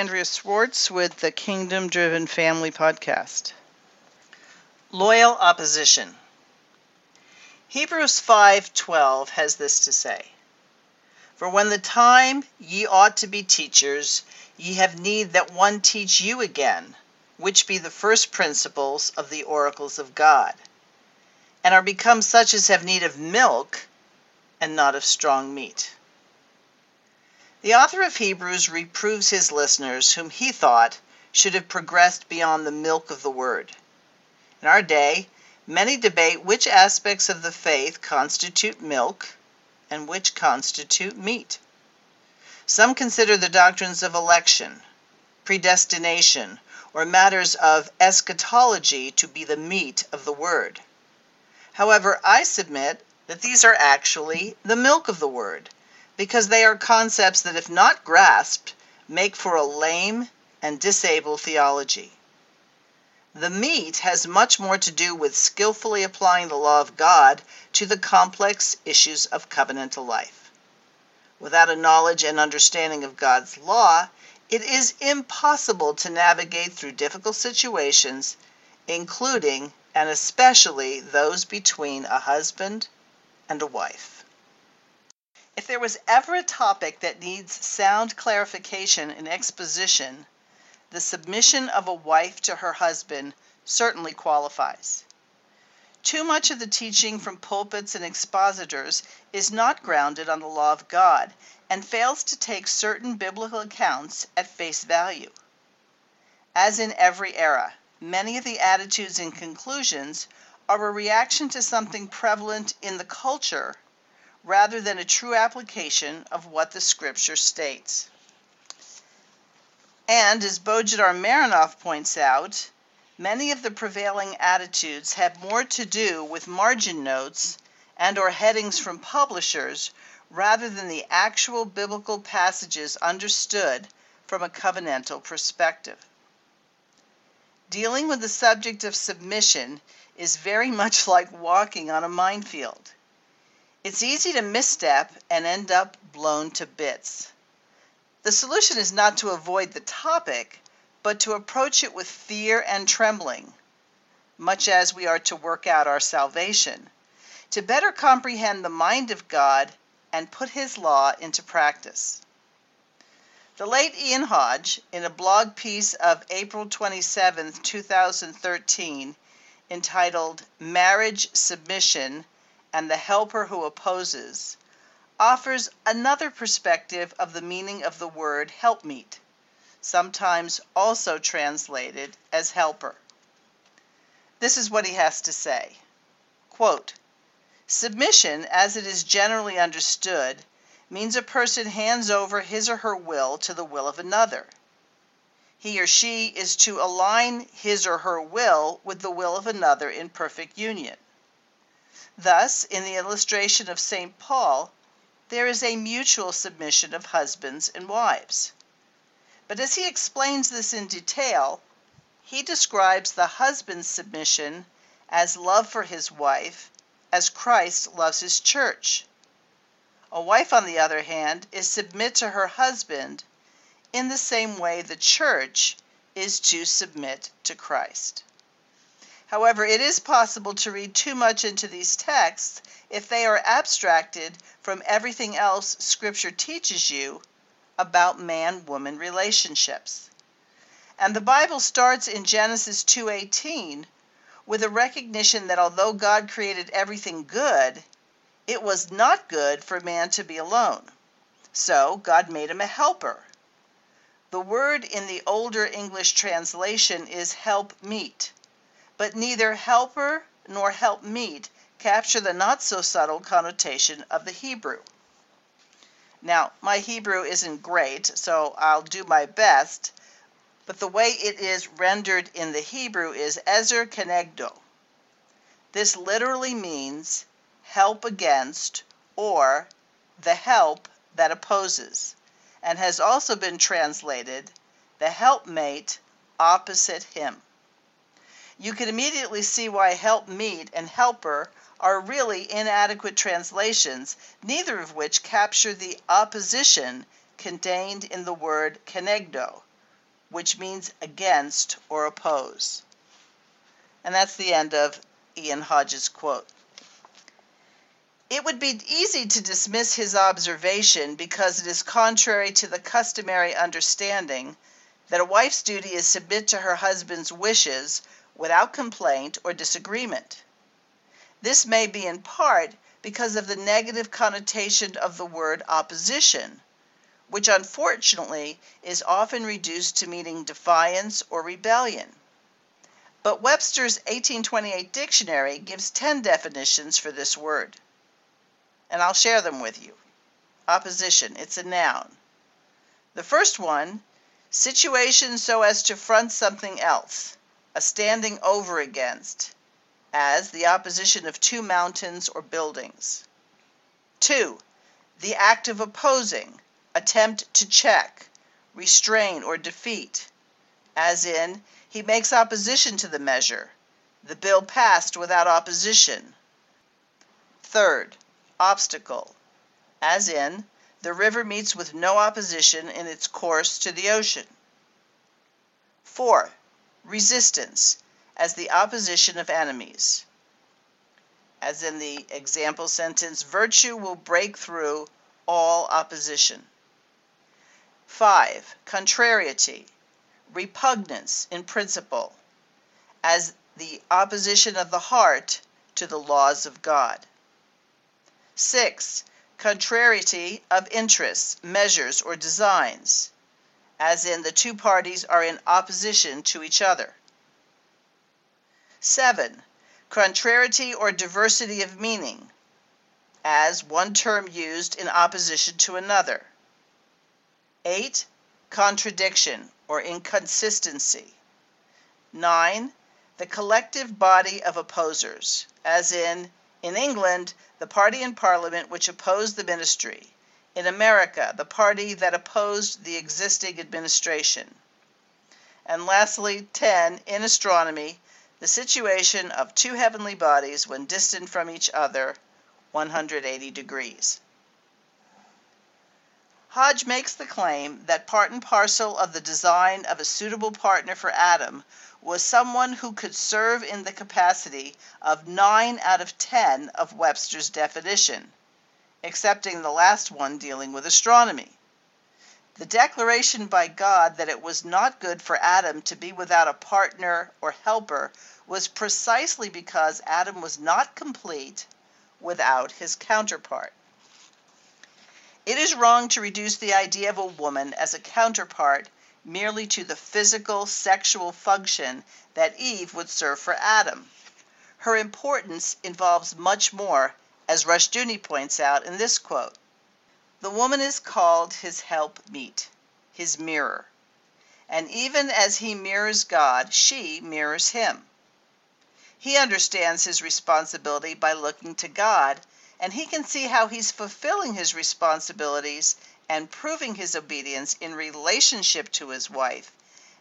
Andrea Schwartz with the Kingdom Driven Family Podcast. Loyal opposition. Hebrews 5:12 has this to say: For when the time ye ought to be teachers, ye have need that one teach you again, which be the first principles of the oracles of God, and are become such as have need of milk and not of strong meat. The author of Hebrews reproves his listeners, whom he thought should have progressed beyond the milk of the Word. In our day, many debate which aspects of the faith constitute milk and which constitute meat. Some consider the doctrines of election, predestination, or matters of eschatology to be the meat of the Word. However, I submit that these are actually the milk of the Word because they are concepts that, if not grasped, make for a lame and disabled theology. The meat has much more to do with skillfully applying the law of God to the complex issues of covenantal life. Without a knowledge and understanding of God's law, it is impossible to navigate through difficult situations, including and especially those between a husband and a wife. If there was ever a topic that needs sound clarification and exposition, the submission of a wife to her husband certainly qualifies. Too much of the teaching from pulpits and expositors is not grounded on the law of God and fails to take certain biblical accounts at face value. As in every era, many of the attitudes and conclusions are a reaction to something prevalent in the culture rather than a true application of what the scripture states. And as Bojidar Marinov points out, many of the prevailing attitudes have more to do with margin notes and or headings from publishers rather than the actual biblical passages understood from a covenantal perspective. Dealing with the subject of submission is very much like walking on a minefield. It's easy to misstep and end up blown to bits. The solution is not to avoid the topic, but to approach it with fear and trembling, much as we are to work out our salvation, to better comprehend the mind of God and put His law into practice. The late Ian Hodge, in a blog piece of April 27, 2013, entitled Marriage Submission and the helper who opposes, offers another perspective of the meaning of the word helpmeet, sometimes also translated as helper. This is what he has to say. Quote, Submission, as it is generally understood, means a person hands over his or her will to the will of another. He or she is to align his or her will with the will of another in perfect union. Thus, in the illustration of St. Paul, there is a mutual submission of husbands and wives. But as he explains this in detail, he describes the husband's submission as love for his wife, as Christ loves his church. A wife, on the other hand, is submit to her husband in the same way the church is to submit to Christ. However, it is possible to read too much into these texts if they are abstracted from everything else Scripture teaches you about man woman relationships. And the Bible starts in Genesis 2:18 with a recognition that although God created everything good, it was not good for man to be alone. So God made him a helper. The word in the older English translation is help meet but neither helper nor helpmeet capture the not so subtle connotation of the Hebrew. Now, my Hebrew isn't great, so I'll do my best, but the way it is rendered in the Hebrew is Ezer Kenegdo. This literally means help against or the help that opposes, and has also been translated the helpmate opposite him. You can immediately see why help meet and helper are really inadequate translations, neither of which capture the opposition contained in the word kenegdo, which means against or oppose. And that's the end of Ian Hodge's quote. It would be easy to dismiss his observation because it is contrary to the customary understanding that a wife's duty is submit to her husband's wishes without complaint or disagreement. This may be in part because of the negative connotation of the word opposition, which unfortunately is often reduced to meaning defiance or rebellion. But Webster's 1828 dictionary gives 10 definitions for this word, and I'll share them with you. Opposition, it's a noun. The first one, situation so as to front something else, a standing over against, as the opposition of two mountains or buildings. 2. The act of opposing, attempt to check, restrain, or defeat, as in, he makes opposition to the measure. The bill passed without opposition. Third, obstacle, as in, the river meets with no opposition in its course to the ocean. Four, resistance, as the opposition of enemies. As in the example sentence, virtue will break through all opposition. 5. Contrariety, repugnance in principle, as the opposition of the heart to the laws of God. 6. Contrariety of interests, measures, or designs, as in the two parties are in opposition to each other. 7. Contrariety or diversity of meaning, as one term used in opposition to another. 8. Contradiction or inconsistency. 9. The collective body of opposers, as in, in England, the party in Parliament which opposed the ministry, in America, the party that opposed the existing administration. And lastly, 10. In astronomy, the situation of two heavenly bodies when distant from each other 180 degrees. Hodge makes the claim that part and parcel of the design of a suitable partner for Adam was someone who could serve in the capacity of 9 out of 10 of Webster's definition, excepting the last one dealing with astronomy. The declaration by God that it was not good for Adam to be without a partner or helper was precisely because Adam was not complete without his counterpart. It is wrong to reduce the idea of a woman as a counterpart merely to the physical sexual function that Eve would serve for Adam. Her importance involves much more, as Rushdoony points out in this quote. The woman is called his helpmeet, his mirror. And even as he mirrors God, she mirrors him. He understands his responsibility by looking to God and he can see how he's fulfilling his responsibilities and proving his obedience in relationship to his wife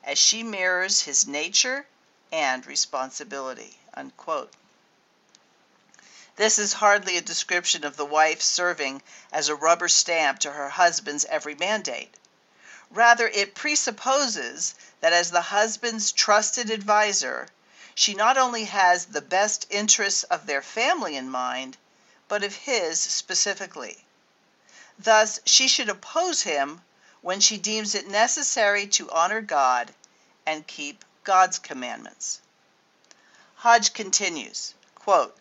as she mirrors his nature and responsibility. Unquote. This is hardly a description of the wife serving as a rubber stamp to her husband's every mandate. Rather, it presupposes that as the husband's trusted advisor, she not only has the best interests of their family in mind, but of his specifically. Thus, she should oppose him when she deems it necessary to honor God and keep God's commandments. Hodge continues, quote,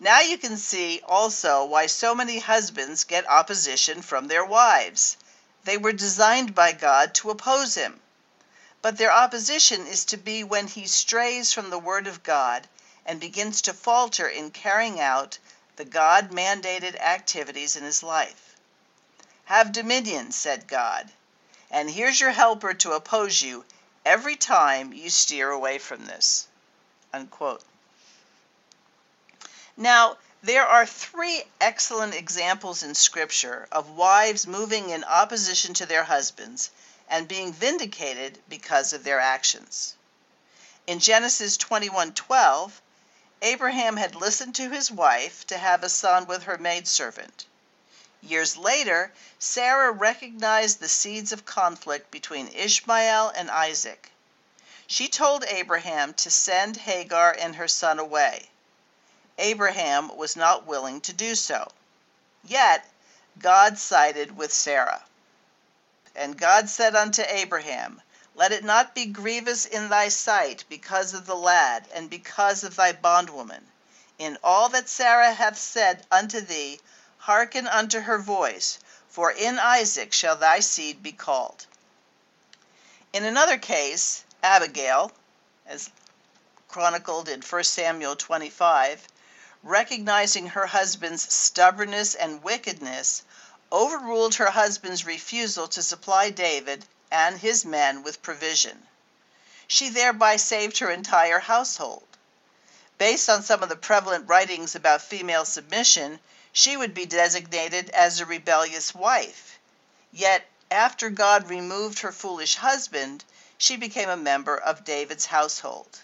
Now you can see also why so many husbands get opposition from their wives. They were designed by God to oppose him. But their opposition is to be when he strays from the word of God and begins to falter in carrying out the God mandated activities in his life. Have dominion, said God, and here's your helper to oppose you every time you steer away from this. Unquote. Now, there are three excellent examples in Scripture of wives moving in opposition to their husbands and being vindicated because of their actions. In Genesis 21:12, Abraham had listened to his wife to have a son with her maidservant. Years later, Sarah recognized the seeds of conflict between Ishmael and Isaac. She told Abraham to send Hagar and her son away. Abraham was not willing to do so. Yet God sided with Sarah. And God said unto Abraham, Let it not be grievous in thy sight because of the lad, and because of thy bondwoman. In all that Sarah hath said unto thee, hearken unto her voice, for in Isaac shall thy seed be called. In another case, Abigail, as chronicled in 1 Samuel 25, recognizing her husband's stubbornness and wickedness, overruled her husband's refusal to supply David and his men with provision. She thereby saved her entire household. Based on some of the prevalent writings about female submission, she would be designated as a rebellious wife. Yet, after God removed her foolish husband, she became a member of David's household.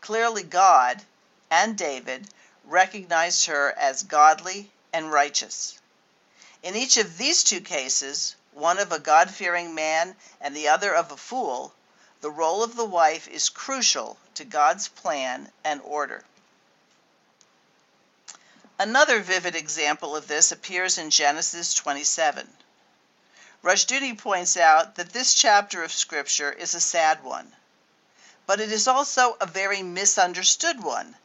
Clearly, God and David recognized her as godly and righteous. In each of these two cases, one of a God fearing man and the other of a fool, the role of the wife is crucial to God's plan and order. Another vivid example of this appears in Genesis 27. Rushdoony points out that this chapter of Scripture is a sad one, but it is also a very misunderstood one,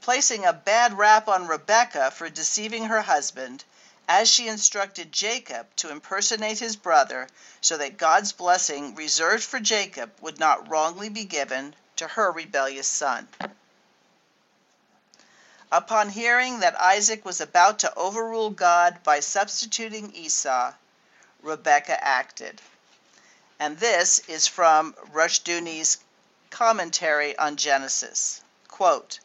placing a bad rap on Rebekah for deceiving her husband as she instructed Jacob to impersonate his brother so that God's blessing reserved for Jacob would not wrongly be given to her rebellious son. Upon hearing that Isaac was about to overrule God by substituting Esau, Rebekah acted. And this is from Rushdoony's commentary on Genesis. Quote,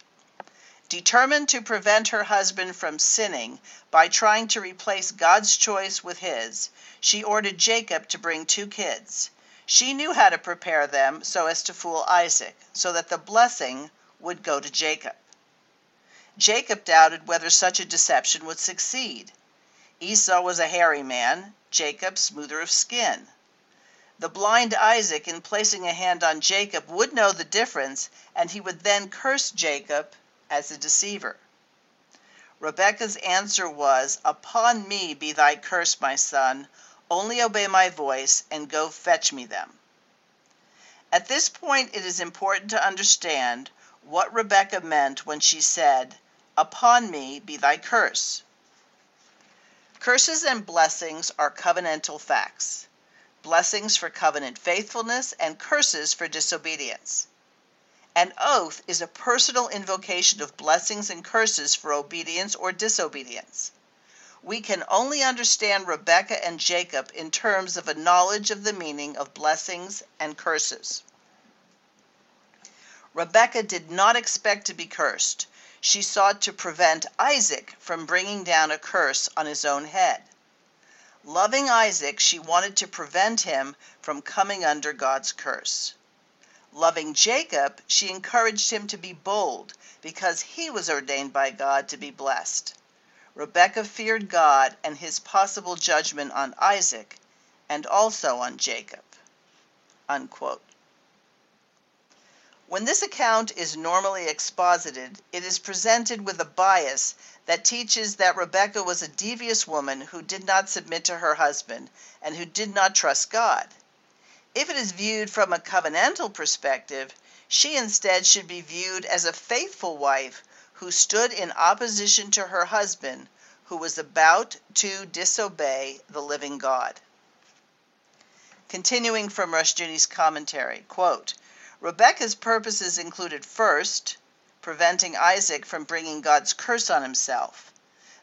Determined to prevent her husband from sinning by trying to replace God's choice with his, she ordered Jacob to bring two kids. She knew how to prepare them so as to fool Isaac, so that the blessing would go to Jacob. Jacob doubted whether such a deception would succeed. Esau was a hairy man, Jacob smoother of skin. The blind Isaac, in placing a hand on Jacob, would know the difference, and he would then curse Jacob as a deceiver. Rebekah's answer was, Upon me be thy curse, my son. Only obey my voice, and go fetch me them. At this point, it is important to understand what Rebekah meant when she said, Upon me be thy curse. Curses and blessings are covenantal facts blessings for covenant faithfulness and curses for disobedience. An oath is a personal invocation of blessings and curses for obedience or disobedience. We can only understand Rebekah and Jacob in terms of a knowledge of the meaning of blessings and curses. Rebekah did not expect to be cursed she sought to prevent Isaac from bringing down a curse on his own head. Loving Isaac, she wanted to prevent him from coming under God's curse. Loving Jacob, she encouraged him to be bold because he was ordained by God to be blessed. Rebekah feared God and his possible judgment on Isaac and also on Jacob. Unquote. When this account is normally exposited, it is presented with a bias that teaches that Rebekah was a devious woman who did not submit to her husband and who did not trust God. If it is viewed from a covenantal perspective, she instead should be viewed as a faithful wife who stood in opposition to her husband who was about to disobey the living God. Continuing from Rushdoony's commentary, quote, Rebekah's purposes included first, preventing Isaac from bringing God's curse on himself.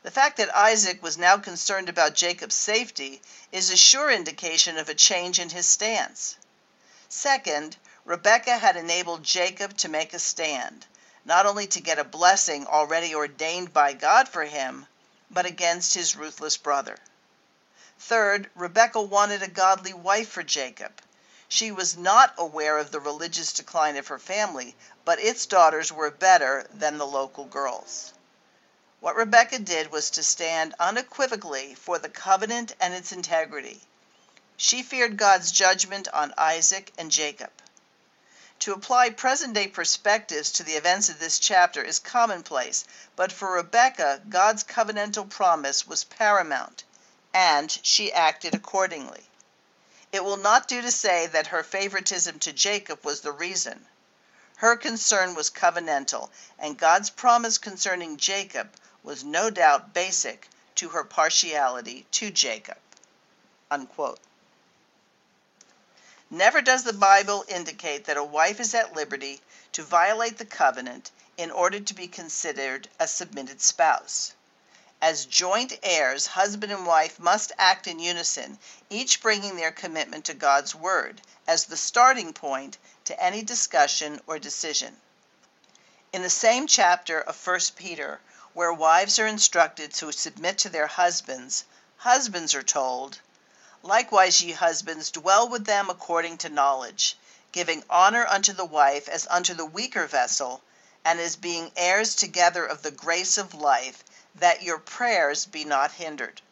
The fact that Isaac was now concerned about Jacob's safety is a sure indication of a change in his stance. Second, Rebekah had enabled Jacob to make a stand, not only to get a blessing already ordained by God for him, but against his ruthless brother. Third, Rebekah wanted a godly wife for Jacob. She was not aware of the religious decline of her family, but its daughters were better than the local girls. What Rebecca did was to stand unequivocally for the covenant and its integrity. She feared God's judgment on Isaac and Jacob. To apply present day perspectives to the events of this chapter is commonplace, but for Rebecca, God's covenantal promise was paramount, and she acted accordingly. It will not do to say that her favoritism to Jacob was the reason. Her concern was covenantal, and God's promise concerning Jacob was no doubt basic to her partiality to Jacob. Unquote. Never does the Bible indicate that a wife is at liberty to violate the covenant in order to be considered a submitted spouse. As joint heirs, husband and wife must act in unison, each bringing their commitment to God's Word as the starting point to any discussion or decision. In the same chapter of 1 Peter, where wives are instructed to submit to their husbands, husbands are told, Likewise, ye husbands, dwell with them according to knowledge, giving honor unto the wife as unto the weaker vessel, and as being heirs together of the grace of life, that your prayers be not hindered.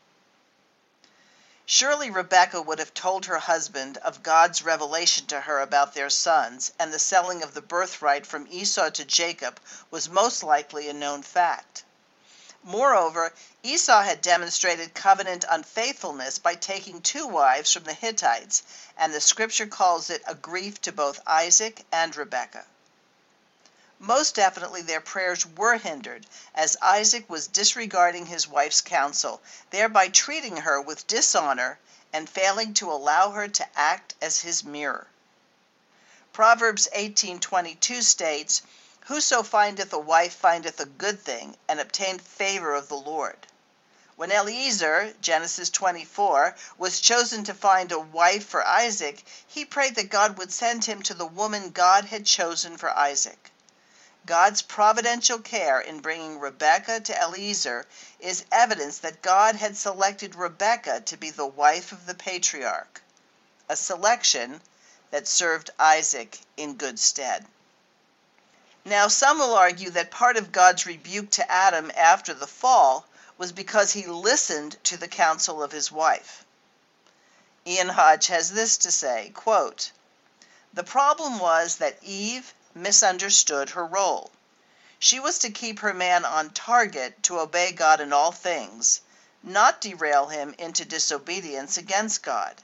Surely Rebekah would have told her husband of God's revelation to her about their sons, and the selling of the birthright from Esau to Jacob was most likely a known fact. Moreover, Esau had demonstrated covenant unfaithfulness by taking two wives from the Hittites, and the scripture calls it a grief to both Isaac and Rebekah. Most definitely their prayers were hindered, as Isaac was disregarding his wife's counsel, thereby treating her with dishonor and failing to allow her to act as his mirror. Proverbs 18:22 states, Whoso findeth a wife findeth a good thing, and obtaineth favor of the Lord. When Eliezer, Genesis 24, was chosen to find a wife for Isaac, he prayed that God would send him to the woman God had chosen for Isaac. God's providential care in bringing Rebekah to Eliezer is evidence that God had selected Rebekah to be the wife of the patriarch, a selection that served Isaac in good stead. Now, some will argue that part of God's rebuke to Adam after the fall was because he listened to the counsel of his wife. Ian Hodge has this to say, quote, The problem was that Eve misunderstood her role. She was to keep her man on target to obey God in all things, not derail him into disobedience against God.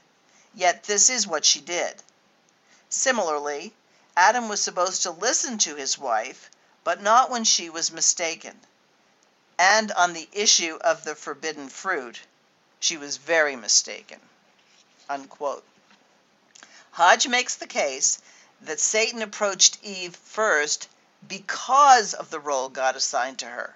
Yet this is what she did. Similarly, Adam was supposed to listen to his wife, but not when she was mistaken. And on the issue of the forbidden fruit, she was very mistaken. Unquote. Hodge makes the case that Satan approached Eve first because of the role God assigned to her.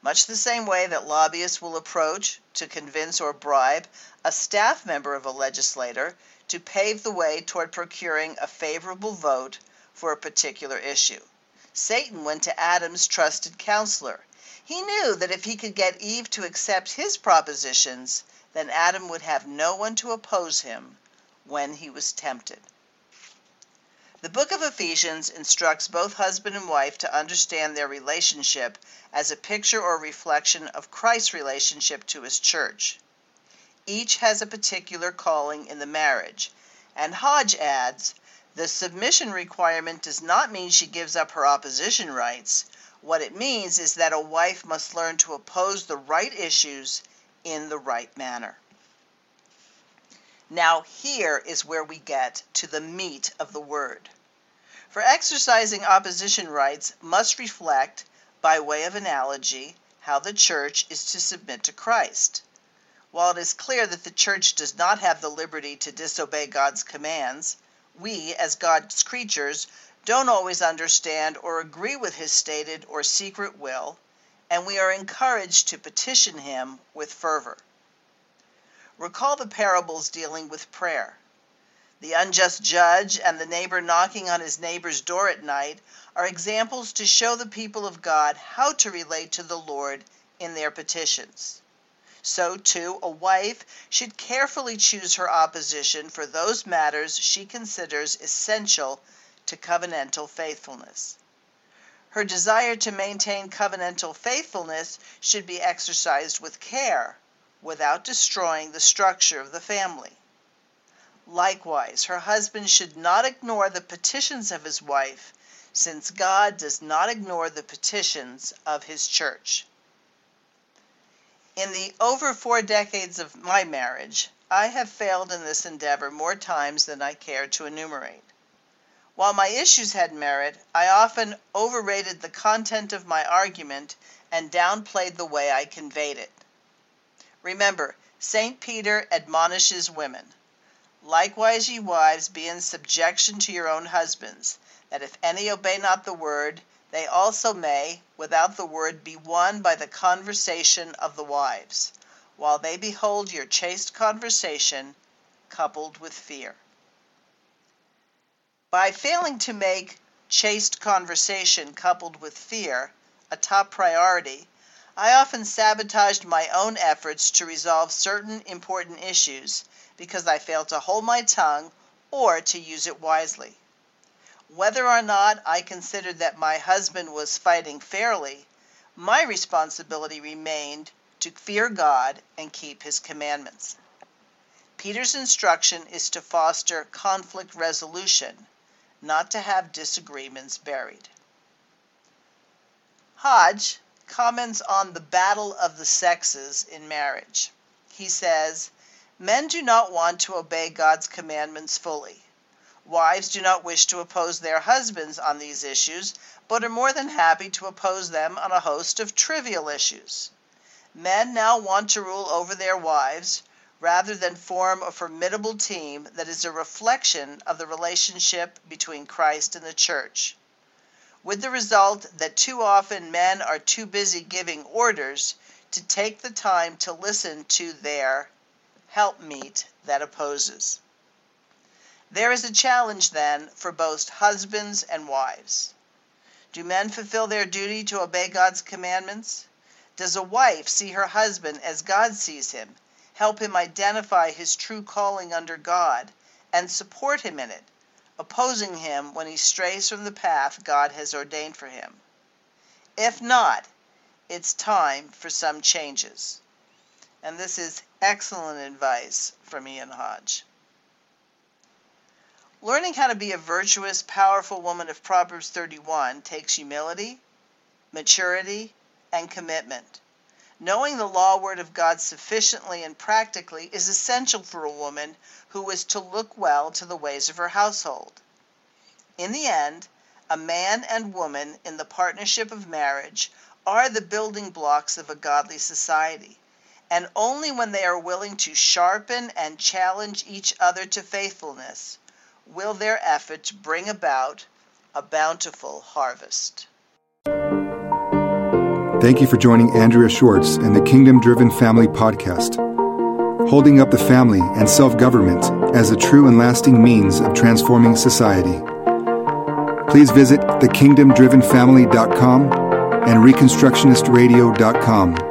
Much the same way that lobbyists will approach to convince or bribe a staff member of a legislator to pave the way toward procuring a favorable vote for a particular issue. Satan went to Adam's trusted counselor. He knew that if he could get Eve to accept his propositions, then Adam would have no one to oppose him when he was tempted. The book of Ephesians instructs both husband and wife to understand their relationship as a picture or reflection of Christ's relationship to his church. Each has a particular calling in the marriage. And Hodge adds, the submission requirement does not mean she gives up her opposition rights. What it means is that a wife must learn to oppose the right issues in the right manner. Now, here is where we get to the meat of the word. For exercising opposition rights must reflect, by way of analogy, how the church is to submit to Christ. While it is clear that the church does not have the liberty to disobey God's commands, we, as God's creatures, don't always understand or agree with his stated or secret will, and we are encouraged to petition him with fervor. Recall the parables dealing with prayer. the unjust judge, and the neighbor knocking on his neighbor's door at night are examples to show the people of God how to relate to the Lord in their petitions. So, too, a wife should carefully choose her opposition for those matters she considers essential to covenantal faithfulness. Her desire to maintain covenantal faithfulness should be exercised with care, without destroying the structure of the family. Likewise, her husband should not ignore the petitions of his wife, since God does not ignore the petitions of his church. In the over four decades of my marriage, I have failed in this endeavor more times than I care to enumerate. While my issues had merit, I often overrated the content of my argument and downplayed the way I conveyed it. Remember, St. Peter admonishes women Likewise, ye wives, be in subjection to your own husbands, that if any obey not the word, they also may, without the word, be won by the conversation of the wives, while they behold your chaste conversation coupled with fear. By failing to make chaste conversation coupled with fear a top priority, I often sabotaged my own efforts to resolve certain important issues because I failed to hold my tongue or to use it wisely. Whether or not I considered that my husband was fighting fairly, my responsibility remained to fear God and keep his commandments. Peter's instruction is to foster conflict resolution, not to have disagreements buried. Hodge comments on the battle of the sexes in marriage. He says, Men do not want to obey God's commandments fully. Wives do not wish to oppose their husbands on these issues, but are more than happy to oppose them on a host of trivial issues. Men now want to rule over their wives rather than form a formidable team that is a reflection of the relationship between Christ and the church with the result that too often men are too busy giving orders to take the time to listen to their helpmeet that opposes. There is a challenge, then, for both husbands and wives. Do men fulfill their duty to obey God's commandments? Does a wife see her husband as God sees him, help him identify his true calling under God, and support him in it, opposing him when he strays from the path God has ordained for him. If not, it's time for some changes. And this is excellent advice from Ian Hodge. Learning how to be a virtuous, powerful woman of Proverbs 31 takes humility, maturity, and commitment. Knowing the law word of God sufficiently and practically is essential for a woman who is to look well to the ways of her household. In the end, a man and woman in the partnership of marriage are the building blocks of a godly society, and only when they are willing to sharpen and challenge each other to faithfulness will their efforts bring about a bountiful harvest. Thank you for joining Andrea Schwartz and the Kingdom Driven Family Podcast, holding up the family and self government as a true and lasting means of transforming society. Please visit thekingdomdrivenfamily.com and reconstructionistradio.com